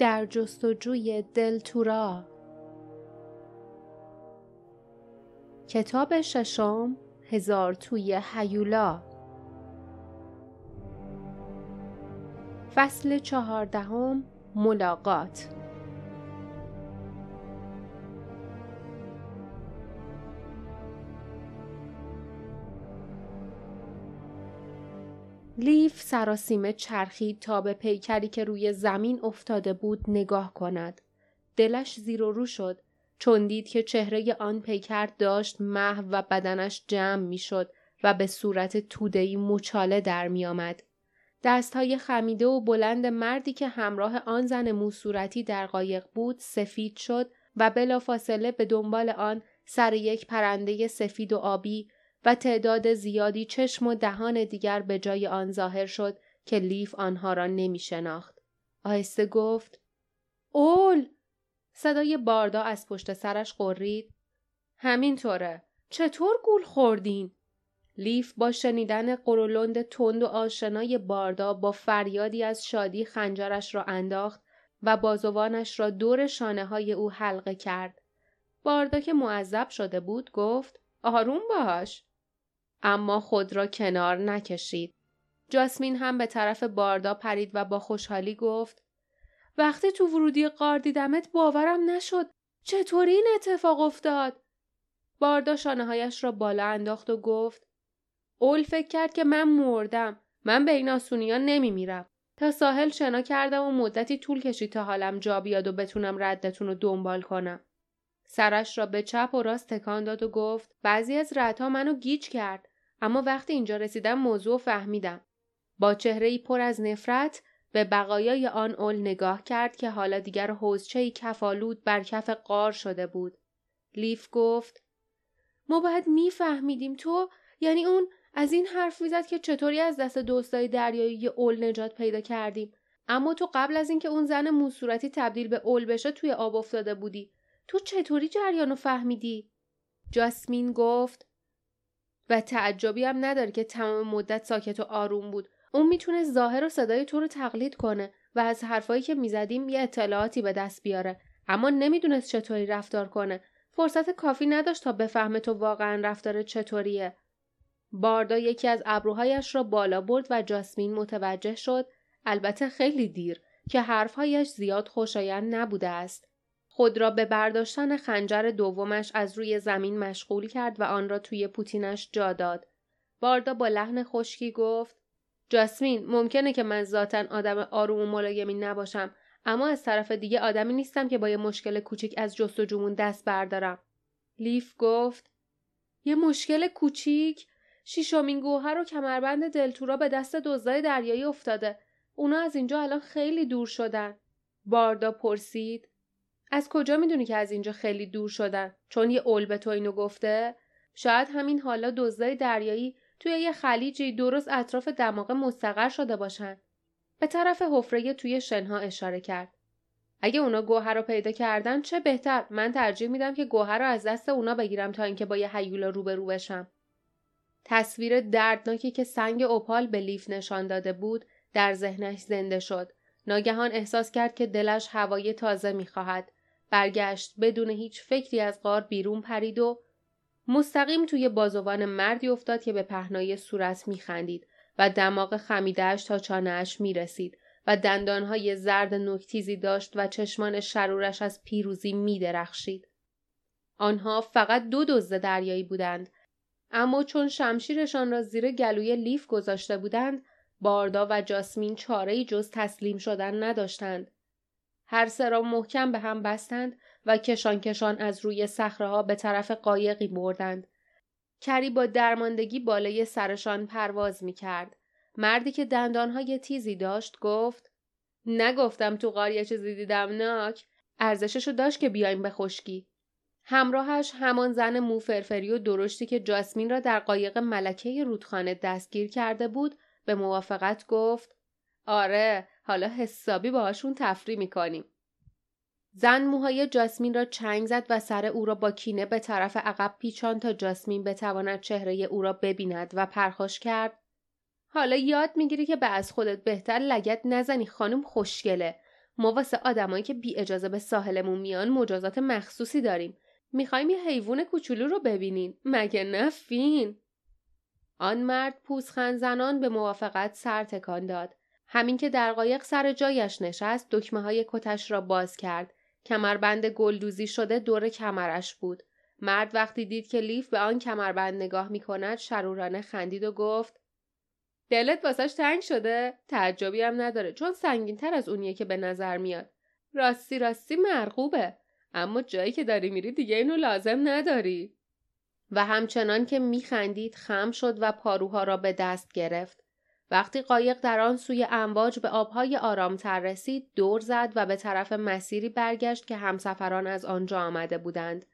در جستجوی دلتورا کتاب ششم هزار توی هیولا. فصل چهاردهم ملاقات. لیف سراسیمه چرخید تا به پیکری که روی زمین افتاده بود نگاه کند. دلش زیر و رو شد چون دید که چهره آن پیکر داشت محو و بدنش جمع می‌شد و به صورت تودهی مچاله در میآمد. دستهای خمیده و بلند مردی که همراه آن زن موصورتی در قایق بود سفید شد و بلافاصله به دنبال آن سر یک پرنده سفید و آبی و تعداد زیادی چشم و دهان دیگر به جای آن ظاهر شد که لیف آنها را نمی شناخت. آهسته گفت اول صدای باردا از پشت سرش قرید همینطوره چطور گول خوردین لیف با شنیدن قرولند تند و آشنای باردا با فریادی از شادی خنجرش را انداخت و بازوانش را دور شانه های او حلقه کرد. باردا که معذب شده بود گفت آروم باش. اما خود را کنار نکشید. جاسمین هم به طرف باردا پرید و با خوشحالی گفت وقتی تو ورودی قار دیدمت باورم نشد. چطوری این اتفاق افتاد؟ باردا شانه هایش را بالا انداخت و گفت اول فکر کرد که من مردم. من به این آسونی ها نمی میرم. تا ساحل شنا کردم و مدتی طول کشید تا حالم جا بیاد و بتونم ردتون رو دنبال کنم. سرش را به چپ و راست تکان داد و گفت بعضی از ردها منو گیج کرد اما وقتی اینجا رسیدم موضوع فهمیدم. با چهره پر از نفرت به بقایای آن اول نگاه کرد که حالا دیگر حوزچه کفالود بر کف قار شده بود. لیف گفت ما باید میفهمیدیم تو یعنی اون از این حرف می‌زد که چطوری از دست دوستای دریایی اول نجات پیدا کردیم اما تو قبل از اینکه اون زن موصورتی تبدیل به اول بشه توی آب افتاده بودی تو چطوری جریانو فهمیدی جاسمین گفت و تعجبی هم نداره که تمام مدت ساکت و آروم بود. اون می‌تونه ظاهر و صدای تو رو تقلید کنه و از حرفایی که می‌زدیم یه اطلاعاتی به دست بیاره. اما نمی‌دونست چطوری رفتار کنه. فرصت کافی نداشت تا بفهمه تو واقعا رفتار چطوریه. باردا یکی از ابروهایش را بالا برد و جاسمین متوجه شد. البته خیلی دیر که حرفهایش زیاد خوشایند نبوده است. خود را به برداشتن خنجر دومش از روی زمین مشغول کرد و آن را توی پوتینش جا داد باردا با لحن خشکی گفت جاسمین ممکنه که من ذاتا آدم آروم و ملایمی نباشم اما از طرف دیگه آدمی نیستم که با یه مشکل کوچیک از جستجومون دست بردارم لیف گفت یه مشکل کوچیک شیشمین گوهر و کمربند دلتورا به دست دزدای دریایی افتاده. اونا از اینجا الان خیلی دور شدن. باردا پرسید. از کجا می‌دونی که از اینجا خیلی دور شدن؟ چون یه اول به تو اینو گفته؟ شاید همین حالا دزدای دریایی توی یه خلیجی درست اطراف دماغ مستقر شده باشن. به طرف حفره توی شنها اشاره کرد. اگه اونا گوهر رو پیدا کردن چه بهتر من ترجیح میدم که گوهر رو از دست اونا بگیرم تا اینکه با یه هیولا روبرو بشم تصویر دردناکی که سنگ اوپال به لیف نشان داده بود در ذهنش زنده شد. ناگهان احساس کرد که دلش هوای تازه می‌خواهد. برگشت بدون هیچ فکری از غار بیرون پرید و مستقیم توی بازوان مردی افتاد که به پهنای صورت میخندید و دماغ خمیدهش تا چانهاش می‌رسید و دندانهای زرد نکتیزی داشت و چشمان شرورش از پیروزی میدرخشید. آنها فقط دو دزد دریایی بودند اما چون شمشیرشان را زیر گلوی لیف گذاشته بودند باردا و جاسمین چاره جز تسلیم شدن نداشتند هر سه را محکم به هم بستند و کشان کشان از روی ها به طرف قایقی بردند. کری با درماندگی بالای سرشان پرواز می کرد. مردی که دندانهای تیزی داشت گفت نگفتم تو قار چیزی دیدم ناک. ارزششو داشت که بیایم به خشکی. همراهش همان زن موفرفری و درشتی که جاسمین را در قایق ملکه رودخانه دستگیر کرده بود به موافقت گفت آره حالا حسابی باهاشون تفری می‌کنیم. زن موهای جاسمین را چنگ زد و سر او را با کینه به طرف عقب پیچان تا جاسمین بتواند چهره او را ببیند و پرخاش کرد. حالا یاد می‌گیری که به از خودت بهتر لگت نزنی خانم خوشگله. ما واسه آدمایی که بی اجازه به ساحلمون میان مجازات مخصوصی داریم. می‌خوایم یه حیوان کوچولو رو ببینین. مگه نفین آن مرد پوزخند زنان به موافقت سر تکان داد. همین که در قایق سر جایش نشست دکمه های کتش را باز کرد کمربند گلدوزی شده دور کمرش بود مرد وقتی دید که لیف به آن کمربند نگاه می کند شرورانه خندید و گفت دلت واسش تنگ شده؟ تعجبی هم نداره چون سنگین تر از اونیه که به نظر میاد. راستی راستی مرغوبه. اما جایی که داری میری دیگه اینو لازم نداری. و همچنان که میخندید خم شد و پاروها را به دست گرفت. وقتی قایق در آن سوی امواج به آبهای آرامتر رسید دور زد و به طرف مسیری برگشت که همسفران از آنجا آمده بودند.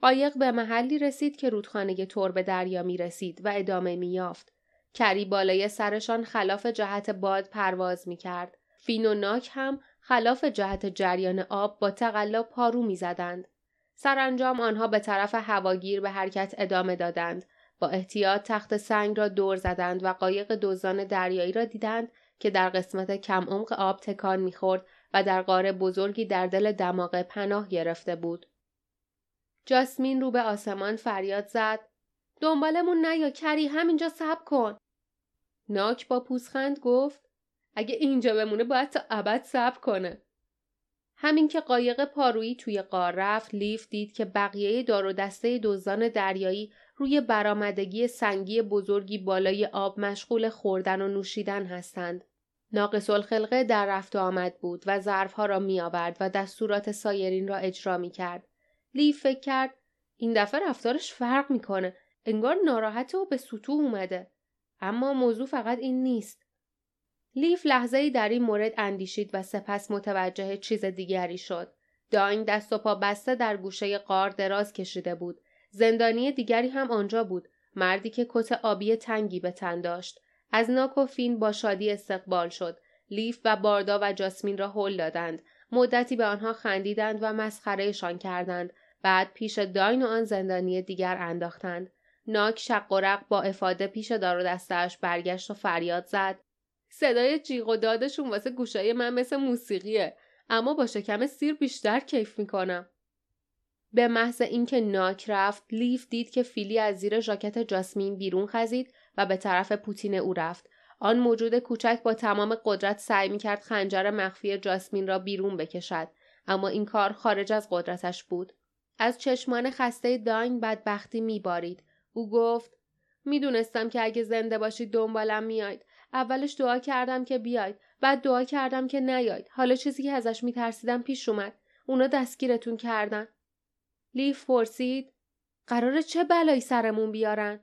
قایق به محلی رسید که رودخانه تور به دریا می رسید و ادامه می یافت. کری بالای سرشان خلاف جهت باد پرواز می کرد. فین و ناک هم خلاف جهت جریان آب با تقلا پارو می زدند. سرانجام آنها به طرف هواگیر به حرکت ادامه دادند. با احتیاط تخت سنگ را دور زدند و قایق دوزان دریایی را دیدند که در قسمت کم عمق آب تکان می‌خورد و در قاره بزرگی در دل دماغه پناه گرفته بود. جاسمین رو به آسمان فریاد زد. دنبالمون نیا کری همینجا صبر کن. ناک با پوزخند گفت. اگه اینجا بمونه باید تا ابد صبر کنه. همین که قایق پارویی توی قار رفت لیف دید که بقیه دار و دسته دزدان دریایی روی برآمدگی سنگی بزرگی بالای آب مشغول خوردن و نوشیدن هستند. ناقص الخلقه در رفت و آمد بود و ظرفها را می آورد و دستورات سایرین را اجرا می کرد. لیف فکر کرد این دفعه رفتارش فرق می‌کنه. انگار ناراحت و به سطوح اومده. اما موضوع فقط این نیست. لیف لحظه ای در این مورد اندیشید و سپس متوجه چیز دیگری شد. داین دست و پا بسته در گوشه قار دراز کشیده بود. زندانی دیگری هم آنجا بود. مردی که کت آبی تنگی به تن داشت. از ناک و فین با شادی استقبال شد. لیف و باردا و جاسمین را هل دادند. مدتی به آنها خندیدند و مسخرهشان کردند. بعد پیش داین و آن زندانی دیگر انداختند. ناک شق و رق با افاده پیش دار و دستش برگشت و فریاد زد. صدای جیغ و دادشون واسه گوشای من مثل موسیقیه اما با شکم سیر بیشتر کیف می‌کنم. به محض اینکه ناک رفت لیف دید که فیلی از زیر ژاکت جاسمین بیرون خزید و به طرف پوتین او رفت. آن موجود کوچک با تمام قدرت سعی می‌کرد خنجر مخفی جاسمین را بیرون بکشد اما این کار خارج از قدرتش بود. از چشمان خسته داین بدبختی میبارید. او گفت می‌دونستم که اگه زنده باشید دنبالم میاید اولش دعا کردم که بیاید بعد دعا کردم که نیاید. حالا چیزی که ازش میترسیدم پیش اومد. اونا دستگیرتون کردن. لیف پرسید قرار چه بلایی سرمون بیارن؟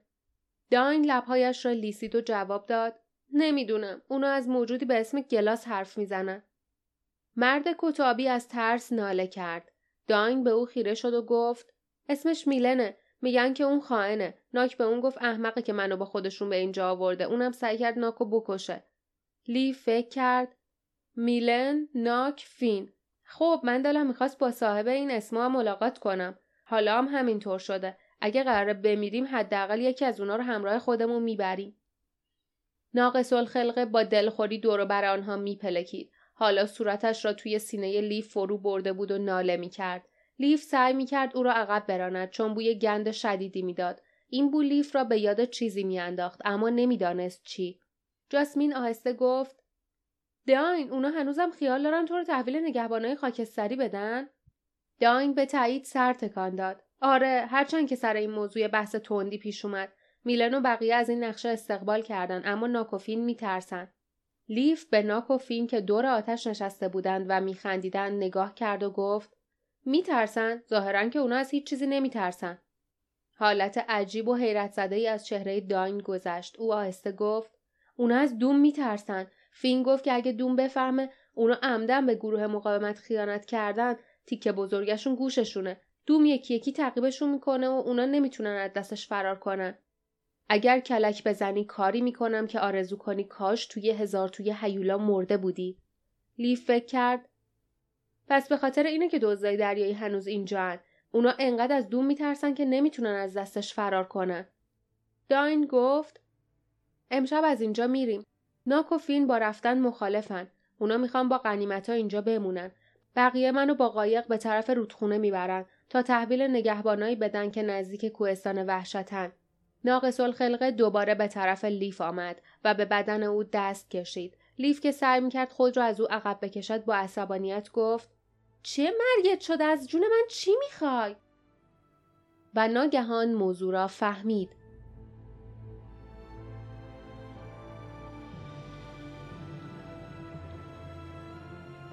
داین لبهایش را لیسید و جواب داد نمی‌دونم اونا از موجودی به اسم گلاس حرف می‌زنن. مرد کتابی از ترس ناله کرد. داین به او خیره شد و گفت اسمش میلنه میگن که اون خائنه. ناک به اون گفت احمقه که منو با خودشون به اینجا آورده. اونم سعی کرد ناکو بکشه. لی فکر کرد میلن ناک فین. خب من دلم می‌خواست با صاحب این اسما ملاقات کنم. حالا هم همینطور شده. اگه قراره بمیریم حداقل یکی از اونا رو همراه خودمون می‌بریم. ناقص الخلقه با دلخوری دور بر آنها میپلکید. حالا صورتش را توی سینه لیف فرو برده بود و ناله می‌کرد. لیف سعی می‌کرد او را عقب براند چون بوی گند شدیدی می‌داد. این بو لیف را به یاد چیزی میانداخت اما نمی‌دانست چی. جاسمین آهسته گفت داین اونا هنوزم خیال دارن تو رو تحویل نگهبانای خاکستری بدن؟ داین به تایید سر تکان داد. آره هرچند که سر این موضوع بحث تندی پیش اومد. میلن و بقیه از این نقشه استقبال کردن اما ناکوفین میترسن. لیف به ناکوفین که دور آتش نشسته بودند و میخندیدند نگاه کرد و گفت میترسن؟ ظاهرا که اونا از هیچ چیزی نمیترسن. حالت عجیب و حیرت زده ای از چهره داین گذشت. او آهسته گفت اونا از دوم میترسن. فین گفت که اگه دوم بفهمه اونا عمدن به گروه مقاومت خیانت کردن تیکه بزرگشون گوششونه. دوم یکی یکی تعقیبشون می‌کنه و اونا نمی‌تونن از دستش فرار کنن. اگر کلک بزنی کاری می‌کنم که آرزو کنی کاش توی هزار توی هیولا مرده بودی. لیف فکر کرد پس به خاطر اینه که دزدای دریایی هنوز اینجان اونا انقدر از دوم میترسن که نمی‌تونن از دستش فرار کنن. داین گفت امشب از اینجا میریم. ناک و فین با رفتن مخالفن اونا می‌خوان با قنیمت ها اینجا بمونن. بقیه منو با قایق به طرف رودخونه می‌برن تا تحویل نگهبانایی بدن که نزدیک کوهستان وحشتن. ناقص الخلقه دوباره به طرف لیف آمد و به بدن او دست کشید. لیف که سعی می‌کرد خود را از او عقب بکشد با عصبانیت گفت چه مرگت شده از جون من چی می‌خوای؟ و ناگهان موضوع را فهمید.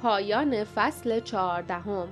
پایان فصل چهاردهم.